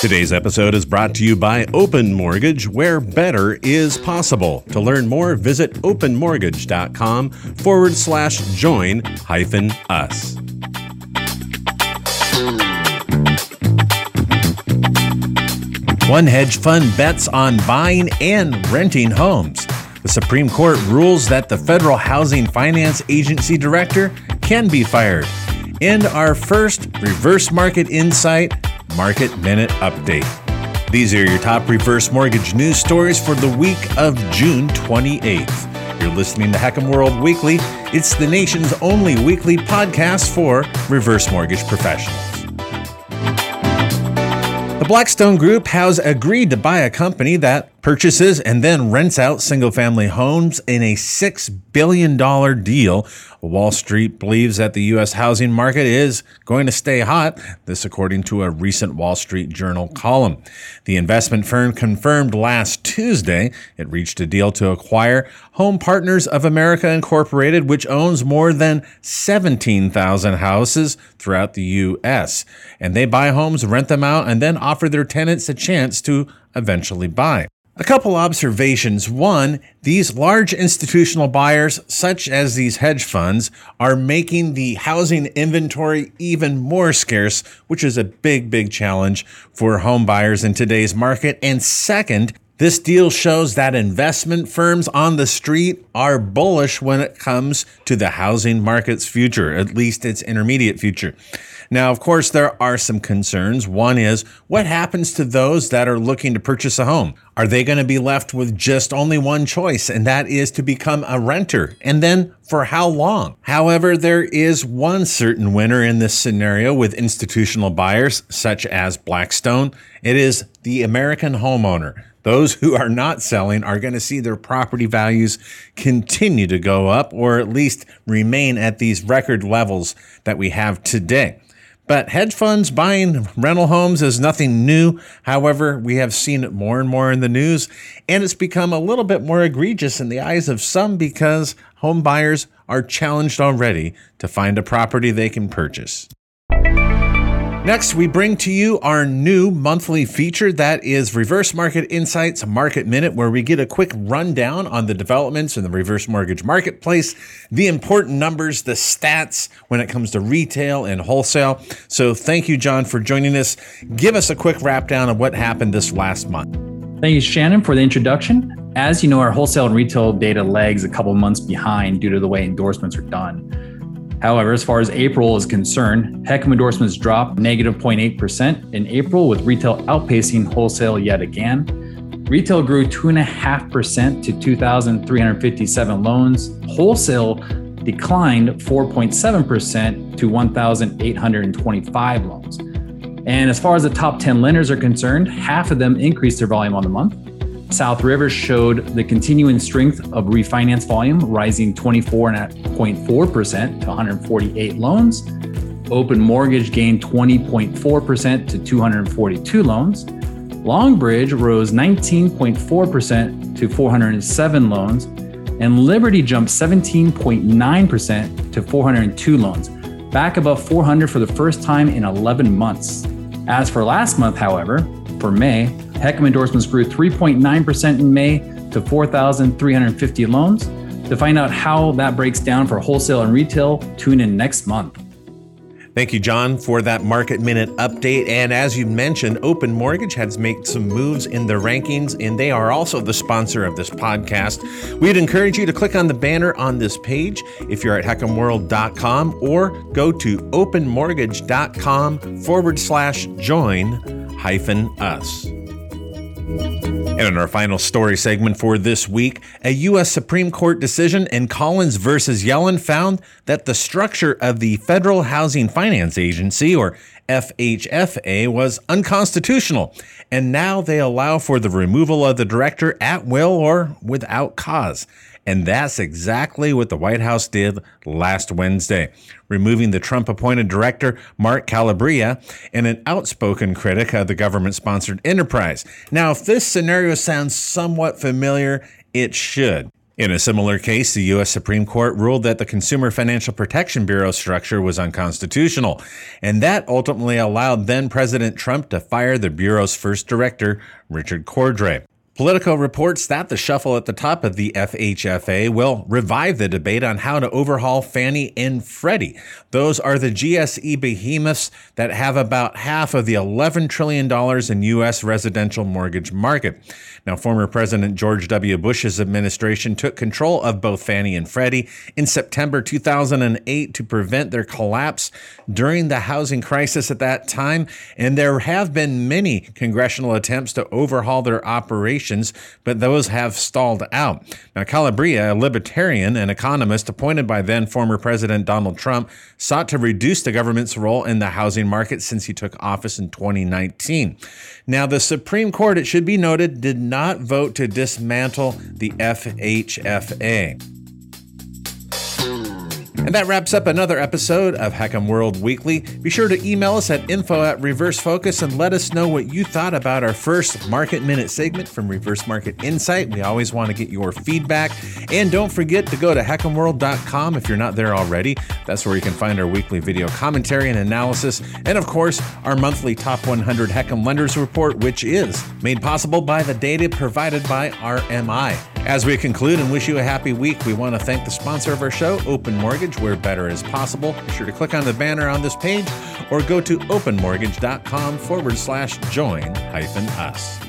Today's episode is brought to you by Open Mortgage, where better is possible. To learn more, visit openmortgage.com forward slash join hyphen us. One hedge fund bets on buying and renting homes. The Supreme Court rules that the Federal Housing Finance Agency director can be fired. And our first reverse market insight Market Minute Update. These are your top reverse mortgage news stories for the week of June 28th. You're listening to HECM World Weekly. It's the nation's only weekly podcast for reverse mortgage professionals. Blackstone Group has agreed to buy a company that purchases and then rents out single family homes in a $6 billion deal. Wall Street believes that the U.S. housing market is going to stay hot, this according to a recent Wall Street Journal column. The investment firm confirmed last Tuesday it reached a deal to acquire Home Partners of America Incorporated, which owns more than 17,000 houses throughout the U.S. And they buy homes, rent them out, and then offer their tenants a chance to eventually buy. A couple observations. One, these large institutional buyers, such as these hedge funds, are making the housing inventory even more scarce, which is a big, big challenge for home buyers in today's market. And second, this deal shows that investment firms on the street are bullish when it comes to the housing market's future, at least its intermediate future. Now, of course, there are some concerns. One is what happens to those that are looking to purchase a home? Are they going to be left with just only one choice, and that is to become a renter? And then for how long? However, there is one certain winner in this scenario with institutional buyers, such as Blackstone. It is the American homeowner. Those who are not selling are going to see their property values continue to go up or at least remain at these record levels that we have today. But hedge funds buying rental homes is nothing new. However, we have seen it more and more in the news, and it's become a little bit more egregious in the eyes of some because home buyers are challenged already to find a property they can purchase. Next, we bring to you our new monthly feature that is Reverse Market Insights Market Minute, where we get a quick rundown on the developments in the reverse mortgage marketplace, the important numbers, the stats when it comes to retail and wholesale. So, thank you, John, for joining us. Give us a quick wrap down of what happened this last month. Thank you, Shannon, for the introduction. As you know, our wholesale and retail data lags a couple months behind due to the way endorsements are done. However, as far as April is concerned, HECM endorsements dropped negative 0.8% in April, with retail outpacing wholesale yet again. Retail grew 2.5% to 2,357 loans. Wholesale declined 4.7% to 1,825 loans. And as far as the top 10 lenders are concerned, half of them increased their volume on the month. South River showed the continuing strength of refinance volume, rising 24.4% to 148 loans. Open Mortgage gained 20.4% to 242 loans. Longbridge rose 19.4% to 407 loans. And Liberty jumped 17.9% to 402 loans, back above 400 for the first time in 11 months. As for last month, however, for May, HECM endorsements grew 3.9% in May to 4,350 loans. To find out how that breaks down for wholesale and retail, tune in next month. Thank you, John, for that market minute update. And as you mentioned, Open Mortgage has made some moves in the rankings, and they are also the sponsor of this podcast. We'd encourage you to click on the banner on this page if you're at HECMWorld.com or go to openmortgage.com forward slash join hyphen us. And in our final story segment for this week, a U.S. Supreme Court decision in Collins versus Yellen found that the structure of the Federal Housing Finance Agency, or FHFA, was unconstitutional. And now they allow for the removal of the director at will or without cause. And that's exactly what the White House did last Wednesday, removing the Trump appointed director, Mark Calabria, and an outspoken critic of the government sponsored enterprise. Now, if this scenario sounds somewhat familiar, it should. In a similar case, the U.S. Supreme Court ruled that the Consumer Financial Protection Bureau structure was unconstitutional, and that ultimately allowed then President Trump to fire the Bureau's first director, Richard Cordray. Politico reports that the shuffle at the top of the FHFA will revive the debate on how to overhaul Fannie and Freddie. Those are the GSE behemoths that have about half of the $11 trillion in U.S. residential mortgage market. Now, former President George W. Bush's administration took control of both Fannie and Freddie in September 2008 to prevent their collapse during the housing crisis at that time. And there have been many congressional attempts to overhaul their operations but those have stalled out. Now, Calabria, a libertarian and economist appointed by then former President Donald Trump, sought to reduce the government's role in the housing market since he took office in 2019. Now, the Supreme Court, it should be noted, did not vote to dismantle the FHFA. And that wraps up another episode of HECM World Weekly. Be sure to email us at info at Reverse Focus and let us know what you thought about our first Market Minute segment from Reverse Market Insight. We always want to get your feedback. And don't forget to go to HECMWorld.com if you're not there already. That's where you can find our weekly video commentary and analysis. And of course, our monthly Top 100 HECM Lenders Report, which is made possible by the data provided by RMI. As we conclude and wish you a happy week, we want to thank the sponsor of our show, Open Mortgage, where better is possible. Be sure to click on the banner on this page or go to openmortgage.com forward slash join hyphen us.